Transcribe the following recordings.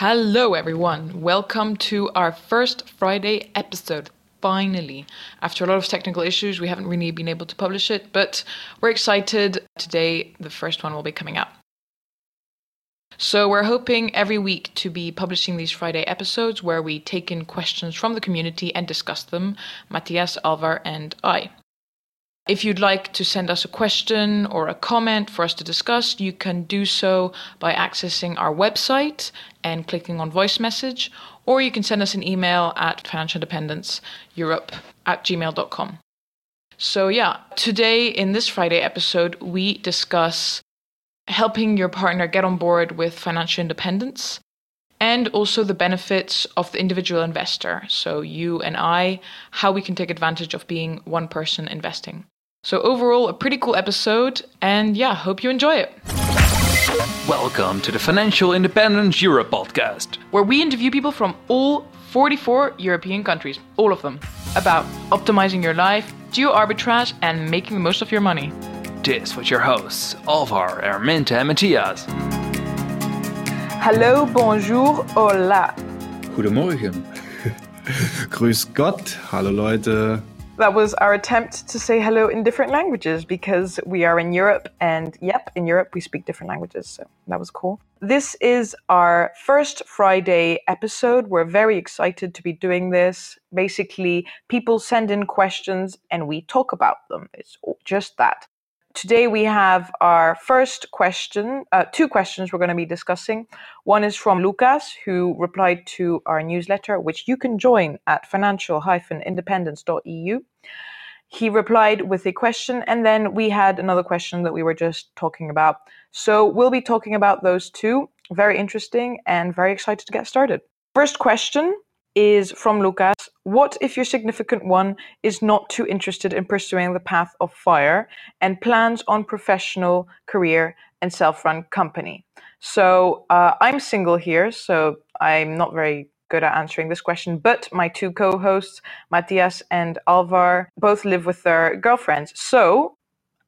Hello, everyone. Welcome to our first Friday episode. Finally, after a lot of technical issues, we haven't really been able to publish it, but we're excited. Today, the first one will be coming out. So, we're hoping every week to be publishing these Friday episodes where we take in questions from the community and discuss them, Matthias, Alvar, and I. If you'd like to send us a question or a comment for us to discuss, you can do so by accessing our website and clicking on voice message, or you can send us an email at financialindependenceeurope at gmail.com. So, yeah, today in this Friday episode, we discuss helping your partner get on board with financial independence and also the benefits of the individual investor. So, you and I, how we can take advantage of being one person investing. So, overall, a pretty cool episode, and yeah, hope you enjoy it. Welcome to the Financial Independence Europe podcast, where we interview people from all 44 European countries, all of them, about optimizing your life, geo arbitrage, and making the most of your money. This with your hosts, Alvar, Araminta, and Matthias. Hello, bonjour, hola. Goedemorgen. Grüß Gott. Hallo Leute. That was our attempt to say hello in different languages because we are in Europe and yep, in Europe we speak different languages. So that was cool. This is our first Friday episode. We're very excited to be doing this. Basically, people send in questions and we talk about them. It's just that. Today we have our first question, uh, two questions we're going to be discussing. One is from Lucas, who replied to our newsletter, which you can join at financial-independence.eu. He replied with a question, and then we had another question that we were just talking about. So we'll be talking about those two. Very interesting and very excited to get started. First question is from Lucas. What if your significant one is not too interested in pursuing the path of fire and plans on professional career and self-run company? So uh, I'm single here, so I'm not very good at answering this question. But my two co-hosts, Matthias and Alvar, both live with their girlfriends. So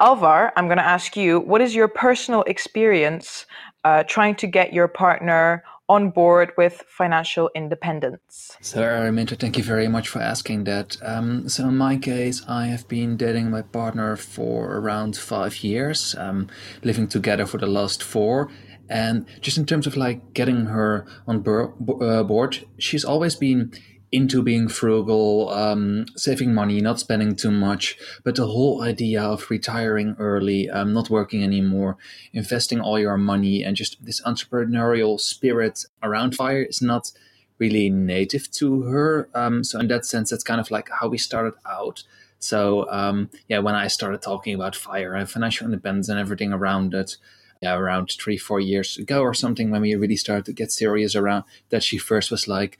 Alvar, I'm going to ask you: What is your personal experience uh, trying to get your partner on board with financial independence? So, Araminta, thank you very much for asking that. Um, so, in my case, I have been dating my partner for around five years, um, living together for the last four. And just in terms of like getting her on board, uh, board she's always been into being frugal, um, saving money, not spending too much. But the whole idea of retiring early, um, not working anymore, investing all your money, and just this entrepreneurial spirit around fire is not really native to her. Um, so in that sense, that's kind of like how we started out. So um, yeah, when I started talking about fire and financial independence and everything around it. Yeah, around three, four years ago or something, when we really started to get serious around that, she first was like,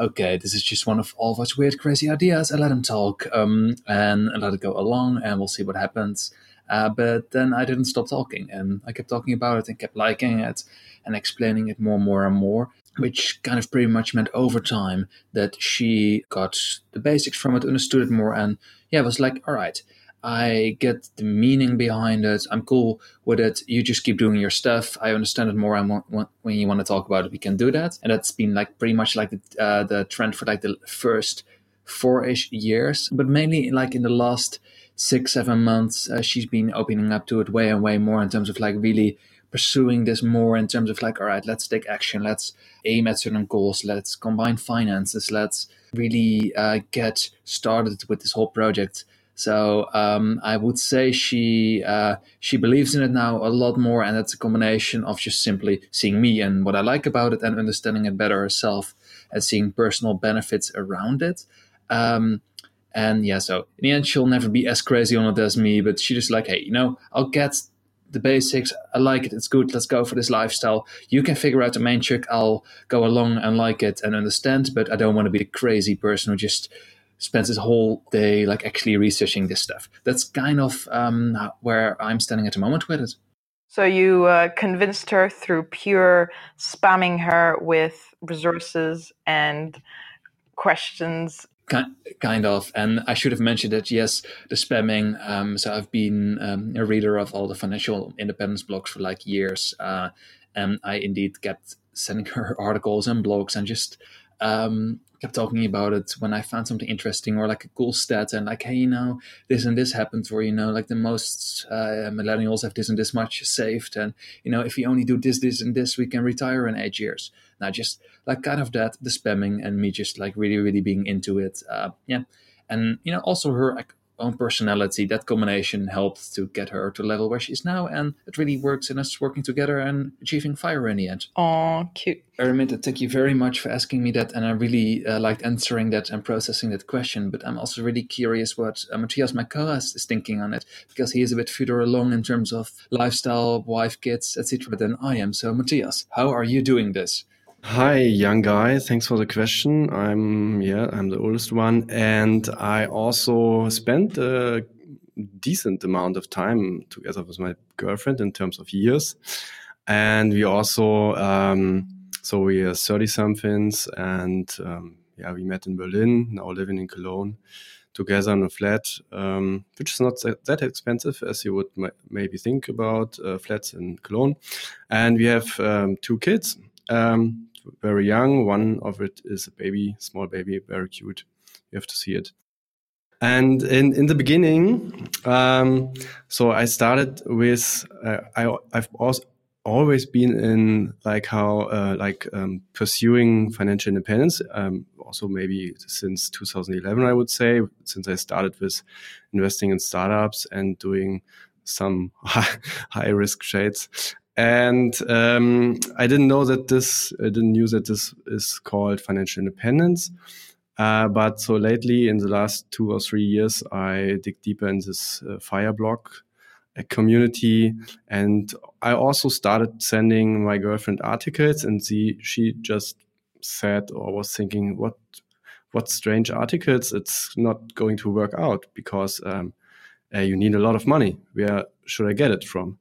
okay, this is just one of all us weird, crazy ideas. I let him talk um, and let it go along, and we'll see what happens. Uh, but then I didn't stop talking, and I kept talking about it and kept liking it and explaining it more and more and more, which kind of pretty much meant over time that she got the basics from it, understood it more, and yeah, was like, all right, I get the meaning behind it. I'm cool with it. You just keep doing your stuff. I understand it more. And when you want to talk about it, we can do that. And that's been like pretty much like the, uh, the trend for like the first four ish years, but mainly like in the last six, seven months, uh, she's been opening up to it way and way more in terms of like really pursuing this more in terms of like, all right, let's take action. Let's aim at certain goals. Let's combine finances. Let's really uh, get started with this whole project so um, I would say she uh, she believes in it now a lot more, and it's a combination of just simply seeing me and what I like about it, and understanding it better herself, and seeing personal benefits around it. Um, and yeah, so in the end, she'll never be as crazy on it as me, but she just like, hey, you know, I'll get the basics. I like it. It's good. Let's go for this lifestyle. You can figure out the main trick. I'll go along and like it and understand, but I don't want to be the crazy person who just spends his whole day like actually researching this stuff. That's kind of um, where I'm standing at the moment with it. So you uh, convinced her through pure spamming her with resources and questions. Kind of, and I should have mentioned that. Yes, the spamming. Um, so I've been um, a reader of all the financial independence blogs for like years, uh, and I indeed kept sending her articles and blogs and just um, kept talking about it when I found something interesting or like a cool stat and like, hey, you know, this and this happens, or you know, like the most uh, millennials have this and this much saved, and you know, if we only do this, this, and this, we can retire in eight years. Now, just like kind of that, the spamming and me just like really, really being into it, uh, yeah, and you know, also her like, own personality, that combination helped to get her to the level where she is now, and it really works in us working together and achieving fire in the end. Aw, cute. Araminta, thank you very much for asking me that, and I really uh, liked answering that and processing that question. But I'm also really curious what uh, Matthias, my co-host, is thinking on it because he is a bit further along in terms of lifestyle, wife, kids, etc. than I am. So, Matthias, how are you doing this? Hi, young guy. Thanks for the question. I'm yeah, I'm the oldest one, and I also spent a decent amount of time together with my girlfriend in terms of years, and we also um, so we are thirty somethings, and um, yeah, we met in Berlin. Now living in Cologne together in a flat, um, which is not that expensive as you would maybe think about uh, flats in Cologne. And we have um, two kids. Um, very young. One of it is a baby, small baby, very cute. You have to see it. And in, in the beginning, um, so I started with, uh, I, I've also always been in like how, uh, like um, pursuing financial independence. Um, also maybe since 2011, I would say, since I started with investing in startups and doing some high risk trades and um, I didn't know that this, I didn't knew that this is called financial independence. Uh, but so lately, in the last two or three years, I dig deeper in this uh, Fireblog community, and I also started sending my girlfriend articles, and she she just said or was thinking, what what strange articles? It's not going to work out because um, uh, you need a lot of money. Where should I get it from?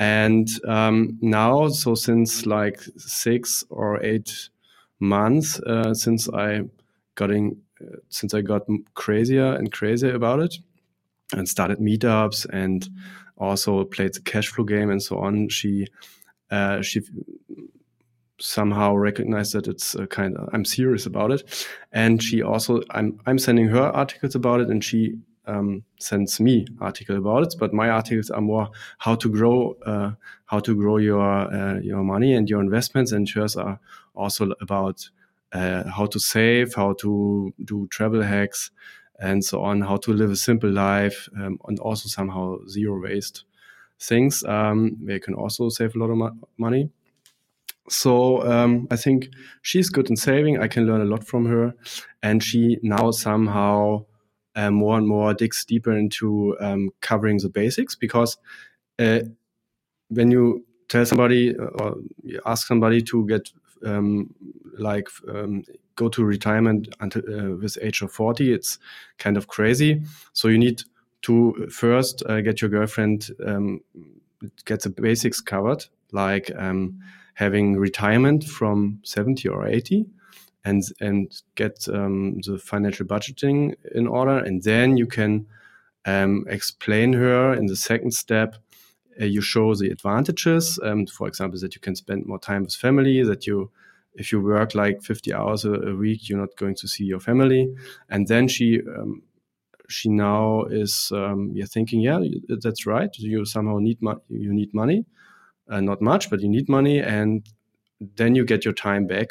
And um, now, so since like six or eight months uh, since I got in, uh, since I got crazier and crazier about it, and started meetups and also played the cash flow game and so on, she uh, she somehow recognized that it's kind of I'm serious about it, and she also I'm I'm sending her articles about it, and she um, sends me article about it, but my articles are more how to grow uh, how to grow your uh, your money and your investments, and hers are also about uh, how to save, how to do travel hacks, and so on, how to live a simple life, um, and also somehow zero waste things. Um, where you can also save a lot of mo money. So um, I think she's good in saving. I can learn a lot from her, and she now somehow uh, more and more digs deeper into um, covering the basics because uh, when you tell somebody uh, or ask somebody to get um, like um, go to retirement until uh, with age of 40 it's kind of crazy. So you need to first uh, get your girlfriend um, get the basics covered like um, having retirement from 70 or 80 and and get um, the financial budgeting in order, and then you can um, explain her in the second step. Uh, you show the advantages, um, for example, that you can spend more time with family, that you if you work like 50 hours a, a week, you're not going to see your family. And then she um, she now is um, you're thinking, yeah, that's right. You somehow need you need money, uh, not much, but you need money, and then you get your time back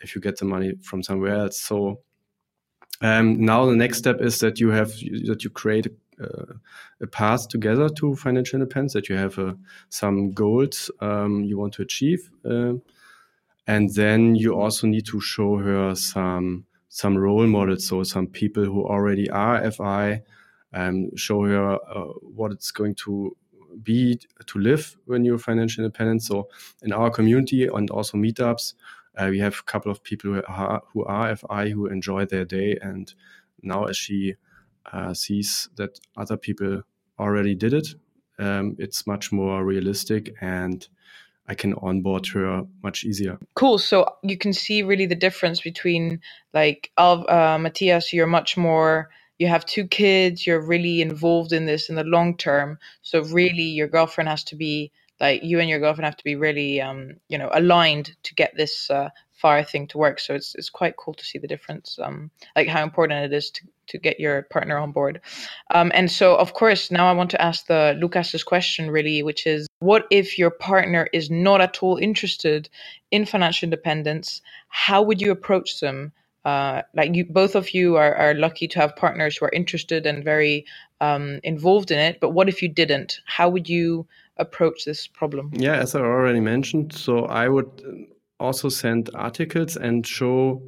if you get the money from somewhere else. So um, now the next step is that you have that you create a path together to financial independence. That you have uh, some goals um, you want to achieve, uh, and then you also need to show her some some role models. So some people who already are FI. Um, show her uh, what it's going to be to live when you're financial independent. So in our community and also meetups, uh, we have a couple of people who are, who are FI who enjoy their day, and now as she uh, sees that other people already did it, um, it's much more realistic and I can onboard her much easier. Cool. So you can see really the difference between like uh, Matthias, you're much more, you have two kids, you're really involved in this in the long term. So really your girlfriend has to be like you and your girlfriend have to be really um, you know aligned to get this uh, fire thing to work. So it's it's quite cool to see the difference, um, like how important it is to to get your partner on board. Um, and so, of course, now I want to ask the Lucas's question, really, which is, what if your partner is not at all interested in financial independence? How would you approach them? Uh, like you, both of you are, are lucky to have partners who are interested and very um, involved in it. But what if you didn't? How would you approach this problem? Yeah, as I already mentioned, so I would also send articles and show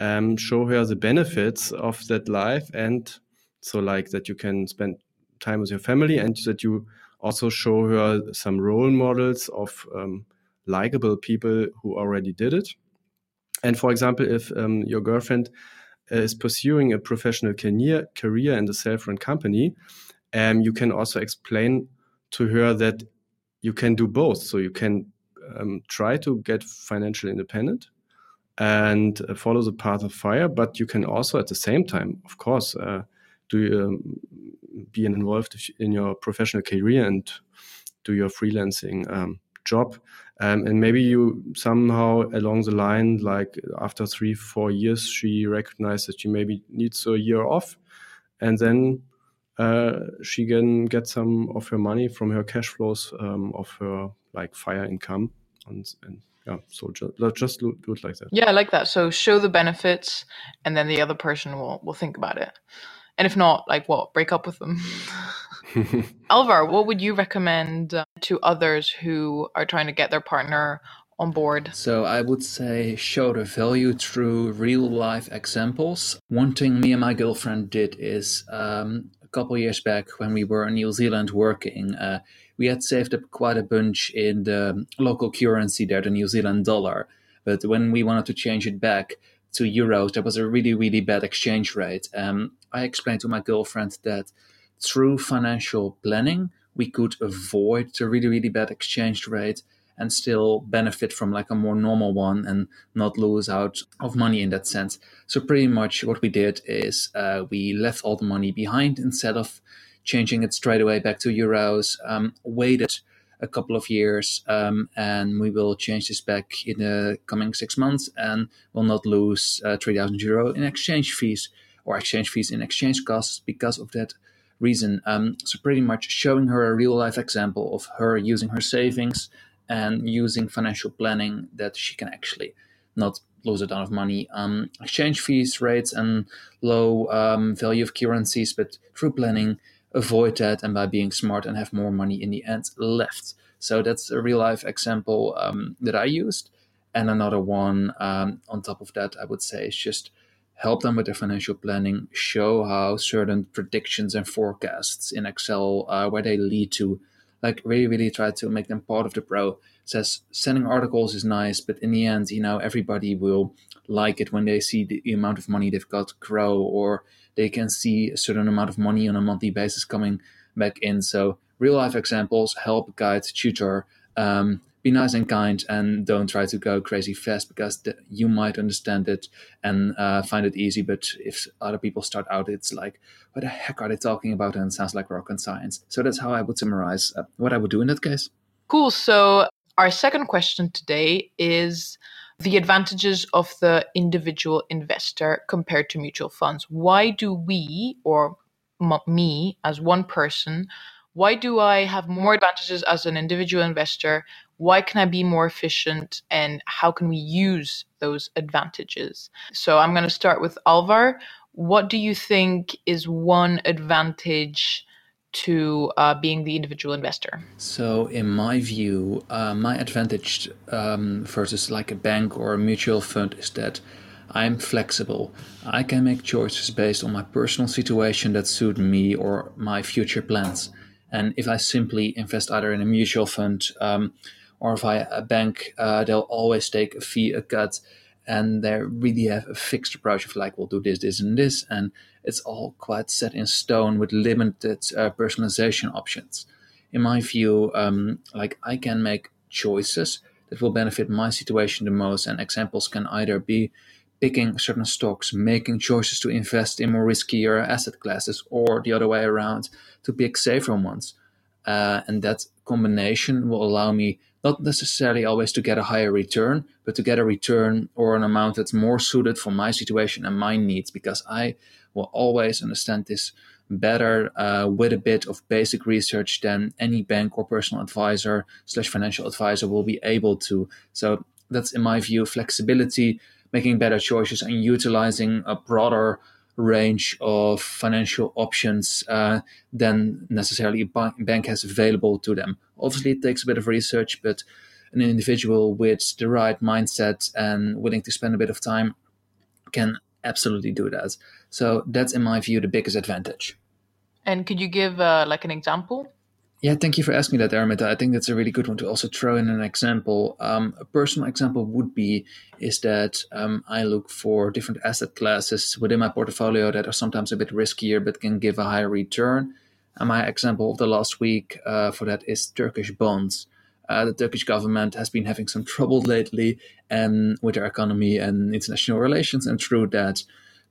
um, show her the benefits of that life and so like that you can spend time with your family and that you also show her some role models of um, likable people who already did it and for example if um, your girlfriend is pursuing a professional career, career in the self-run company um, you can also explain to her that you can do both so you can um, try to get financially independent and uh, follow the path of fire. But you can also, at the same time, of course, uh, do um, be involved in your professional career and do your freelancing um, job. Um, and maybe you somehow along the line, like after three, four years, she recognized that she maybe needs a year off, and then uh, she can get some of her money from her cash flows um, of her like fire income, and, and yeah so just, just do it like that. Yeah i like that. So show the benefits and then the other person will will think about it. And if not like what? Break up with them alvar what would you recommend uh, to others who are trying to get their partner on board so i would say show the value through real life examples one thing me and my girlfriend did is um, a couple years back when we were in new zealand working uh, we had saved up quite a bunch in the local currency there, the New Zealand dollar. But when we wanted to change it back to euros, there was a really, really bad exchange rate. Um, I explained to my girlfriend that through financial planning, we could avoid the really, really bad exchange rate and still benefit from like a more normal one and not lose out of money in that sense. So pretty much what we did is uh, we left all the money behind instead of changing it straight away back to euros. Um, waited a couple of years, um, and we will change this back in the coming six months, and will not lose uh, three thousand euro in exchange fees or exchange fees in exchange costs because of that reason. Um, so pretty much showing her a real life example of her using her savings and using financial planning that she can actually not lose a ton of money. Um, exchange fees, rates, and low um, value of currencies, but through planning avoid that and by being smart and have more money in the end left. So that's a real life example um, that I used. And another one um, on top of that, I would say, is just help them with their financial planning, show how certain predictions and forecasts in Excel, uh, where they lead to, like really, really try to make them part of the pro. Says sending articles is nice, but in the end, you know, everybody will like it when they see the amount of money they've got grow or they can see a certain amount of money on a monthly basis coming back in. So real life examples help guide tutor. Um, be nice and kind and don't try to go crazy fast because you might understand it and uh, find it easy. But if other people start out, it's like, what the heck are they talking about? And it sounds like rocket science. So that's how I would summarize uh, what I would do in that case. Cool. So our second question today is the advantages of the individual investor compared to mutual funds. Why do we, or m- me as one person, why do I have more advantages as an individual investor? Why can I be more efficient? And how can we use those advantages? So I'm going to start with Alvar. What do you think is one advantage to uh, being the individual investor? So, in my view, uh, my advantage um, versus like a bank or a mutual fund is that I'm flexible. I can make choices based on my personal situation that suit me or my future plans. And if I simply invest either in a mutual fund um, or via a bank, uh, they'll always take a fee, a cut, and they really have a fixed approach of like we'll do this this and this and it's all quite set in stone with limited uh, personalization options. In my view um, like i can make choices that will benefit my situation the most and examples can either be picking certain stocks making choices to invest in more riskier asset classes or the other way around to pick safer ones. Uh, and that combination will allow me not necessarily always to get a higher return, but to get a return or an amount that's more suited for my situation and my needs, because I will always understand this better uh, with a bit of basic research than any bank or personal advisor slash financial advisor will be able to. So that's in my view flexibility, making better choices, and utilizing a broader range of financial options uh, than necessarily a bank has available to them. Obviously, it takes a bit of research, but an individual with the right mindset and willing to spend a bit of time can absolutely do that. So that's, in my view, the biggest advantage. And could you give uh, like an example? Yeah, thank you for asking that, Araminta. I think that's a really good one to also throw in an example. Um, a personal example would be is that um, I look for different asset classes within my portfolio that are sometimes a bit riskier but can give a higher return. And my example of the last week uh, for that is Turkish bonds. Uh, the Turkish government has been having some trouble lately and with their economy and international relations, and through that,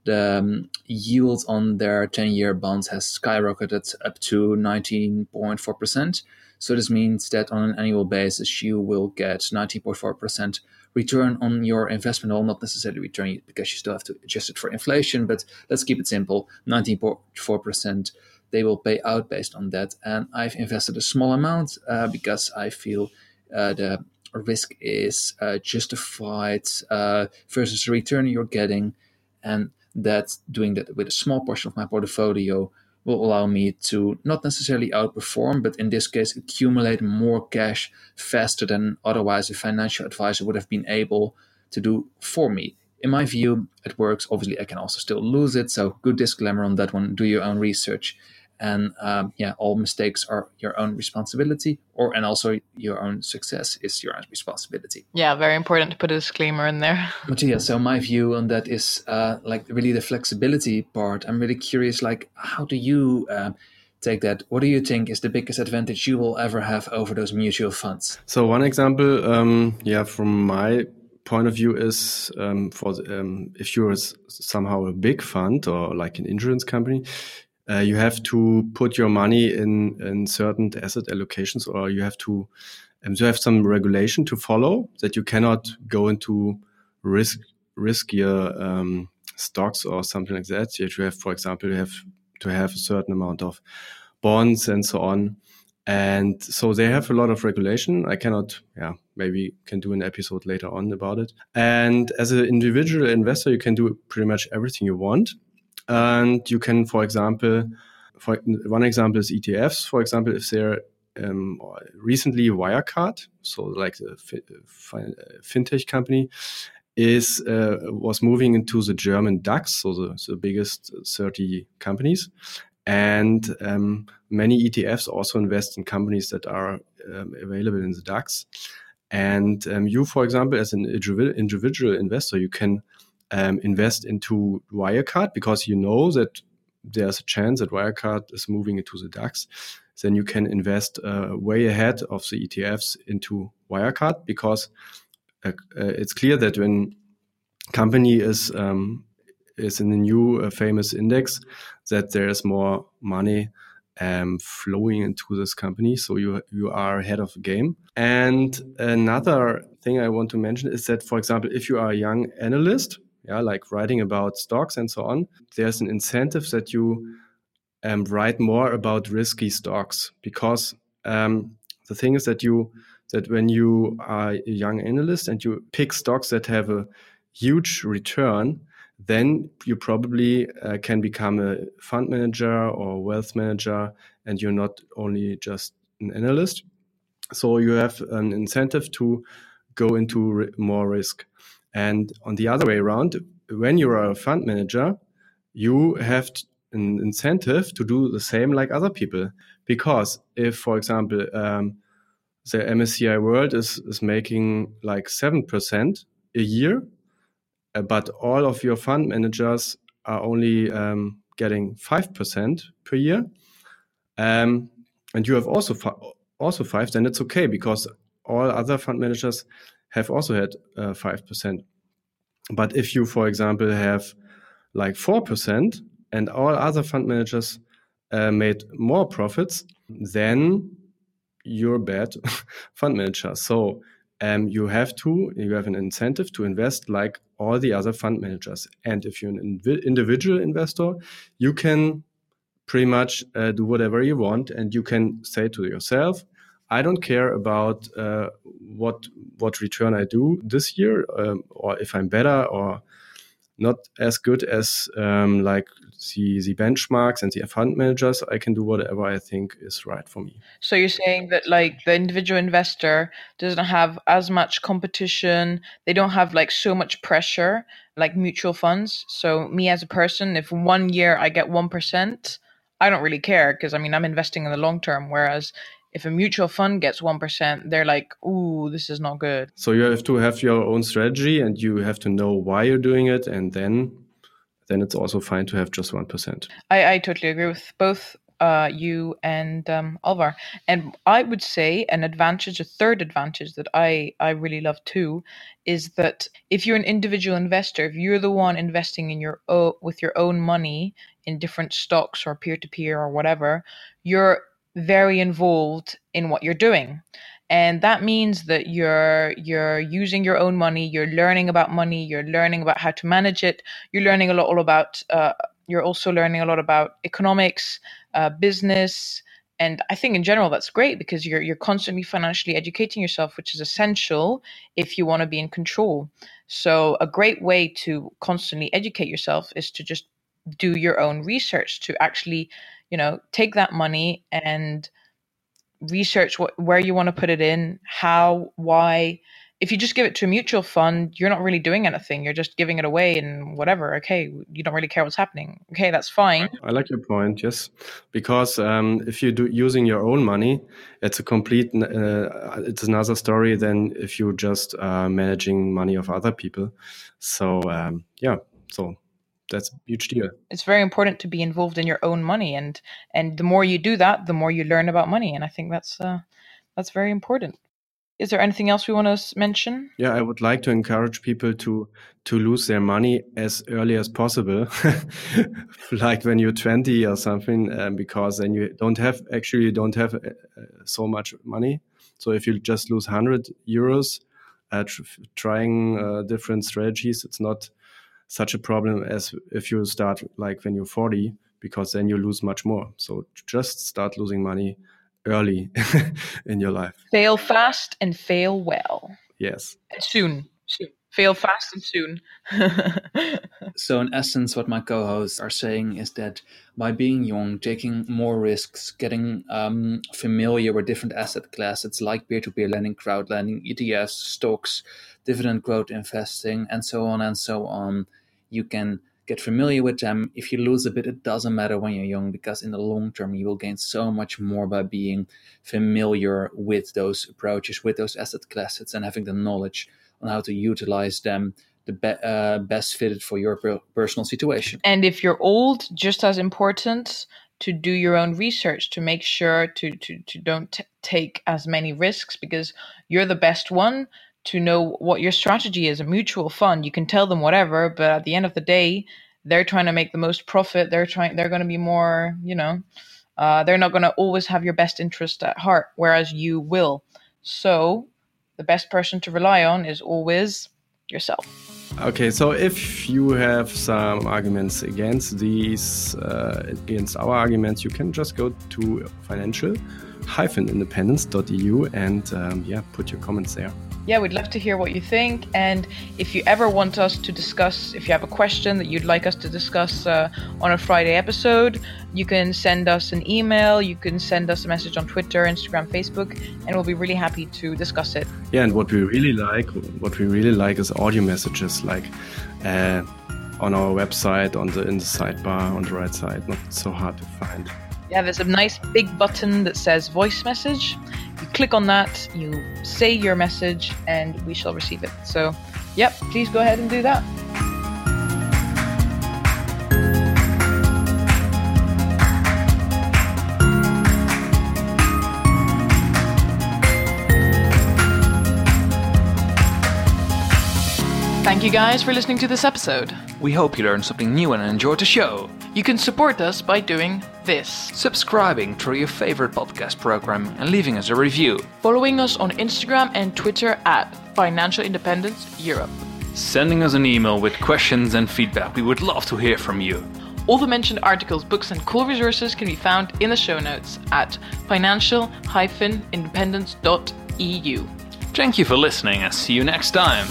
the um, yield on their 10 year bonds has skyrocketed up to 19.4%. So this means that on an annual basis, you will get 19.4% return on your investment, well, not necessarily return because you still have to adjust it for inflation, but let's keep it simple 19.4% they will pay out based on that. And I've invested a small amount uh, because I feel uh, the risk is uh, justified uh, versus the return you're getting. And that doing that with a small portion of my portfolio will allow me to not necessarily outperform, but in this case, accumulate more cash faster than otherwise a financial advisor would have been able to do for me. In my view, it works. Obviously, I can also still lose it. So, good disclaimer on that one. Do your own research and um, yeah all mistakes are your own responsibility or and also your own success is your own responsibility. Yeah very important to put a disclaimer in there. But yeah so my view on that is uh, like really the flexibility part. I'm really curious like how do you uh, take that? What do you think is the biggest advantage you will ever have over those mutual funds? So one example um, yeah from my point of view is um, for um, if you're somehow a big fund or like an insurance company uh, you have to put your money in in certain asset allocations, or you have to um, you have some regulation to follow that you cannot go into risk riskier um, stocks or something like that. You have, for example, you have to have a certain amount of bonds and so on. And so they have a lot of regulation. I cannot, yeah, maybe can do an episode later on about it. And as an individual investor, you can do pretty much everything you want. And you can, for example, for one example is ETFs. For example, if they're um, recently Wirecard, so like the fintech company, is uh, was moving into the German DAX, so the, the biggest 30 companies. And um, many ETFs also invest in companies that are um, available in the DAX. And um, you, for example, as an individual investor, you can um, invest into Wirecard because you know that there's a chance that Wirecard is moving into the DAX, then you can invest uh, way ahead of the ETFs into Wirecard because uh, uh, it's clear that when company is um, is in the new uh, famous index, that there is more money um, flowing into this company. So you you are ahead of the game. And another thing I want to mention is that, for example, if you are a young analyst yeah, like writing about stocks and so on, there's an incentive that you um, write more about risky stocks because um, the thing is that you that when you are a young analyst and you pick stocks that have a huge return, then you probably uh, can become a fund manager or wealth manager, and you're not only just an analyst. So you have an incentive to go into more risk. And on the other way around, when you're a fund manager, you have an incentive to do the same like other people. Because if, for example, um, the MSCI World is, is making like 7% a year, uh, but all of your fund managers are only um, getting 5% per year, um, and you have also, also 5 then it's okay because all other fund managers have also had uh, 5%. But if you, for example, have like 4% and all other fund managers uh, made more profits, then you're bad fund manager. So um, you have to you have an incentive to invest like all the other fund managers. And if you're an inv- individual investor, you can pretty much uh, do whatever you want, and you can say to yourself, I don't care about uh, what what return I do this year, um, or if I'm better or not as good as um, like the the benchmarks and the fund managers. I can do whatever I think is right for me. So you're saying that like the individual investor doesn't have as much competition. They don't have like so much pressure like mutual funds. So me as a person, if one year I get one percent, I don't really care because I mean I'm investing in the long term. Whereas if a mutual fund gets 1%, they're like, ooh, this is not good. So you have to have your own strategy and you have to know why you're doing it. And then, then it's also fine to have just 1%. I, I totally agree with both uh, you and um, Alvar. And I would say an advantage, a third advantage that I, I really love too, is that if you're an individual investor, if you're the one investing in your o- with your own money in different stocks or peer to peer or whatever, you're very involved in what you're doing. And that means that you're you're using your own money you're learning about money you're learning about how to manage it you're learning a lot all about uh, you're also learning a lot about economics uh, business and i think in general that's great because you're you're constantly financially educating yourself which is essential if you want to be in control. So a great way to constantly educate yourself is to just do your own research to actually you know take that money and research what where you want to put it in how why. If you just give it to a mutual fund you're not really doing anything. You're just giving it away and whatever. Okay you don't really care what's happening. Okay that's fine. I like your point yes. Because um, if you do using your own money it's a complete uh, it's another story than if you're just uh, managing money of other people. So um, yeah so that's a huge deal. It's very important to be involved in your own money, and and the more you do that, the more you learn about money, and I think that's uh, that's very important. Is there anything else we want to mention? Yeah, I would like to encourage people to to lose their money as early as possible, like when you're 20 or something, um, because then you don't have actually you don't have uh, so much money. So if you just lose 100 euros, uh, tr trying uh, different strategies, it's not such a problem as if you start like when you're 40 because then you lose much more. So just start losing money early in your life. Fail fast and fail well. Yes. Soon. Soon. Fail fast and soon. So in essence what my co-hosts are saying is that by being young taking more risks getting um, familiar with different asset classes like peer-to-peer lending crowd lending etfs stocks dividend growth investing and so on and so on you can get familiar with them. If you lose a bit, it doesn't matter when you're young because in the long term, you will gain so much more by being familiar with those approaches, with those asset classes, and having the knowledge on how to utilize them the be- uh, best fitted for your per- personal situation. And if you're old, just as important to do your own research to make sure to to, to don't t- take as many risks because you're the best one to know what your strategy is. A mutual fund, you can tell them whatever, but at the end of the day, they're trying to make the most profit. They're trying. They're going to be more, you know, uh, they're not going to always have your best interest at heart, whereas you will. So, the best person to rely on is always yourself. Okay, so if you have some arguments against these, uh, against our arguments, you can just go to financial hyphen independence.eu and um, yeah, put your comments there yeah, we'd love to hear what you think. And if you ever want us to discuss, if you have a question that you'd like us to discuss uh, on a Friday episode, you can send us an email, you can send us a message on Twitter, Instagram, Facebook, and we'll be really happy to discuss it. Yeah, and what we really like, what we really like is audio messages, like uh, on our website, on the in the sidebar, on the right side, not so hard to find. Yeah, there's a nice big button that says voice message. You click on that, you say your message, and we shall receive it. So, yep, please go ahead and do that. Thank you guys for listening to this episode. We hope you learned something new and enjoyed the show. You can support us by doing this Subscribing through your favorite podcast program and leaving us a review. following us on Instagram and Twitter at Financial Independence Europe. Sending us an email with questions and feedback. We would love to hear from you. All the mentioned articles, books, and cool resources can be found in the show notes at financial-independence.eu. Thank you for listening and see you next time.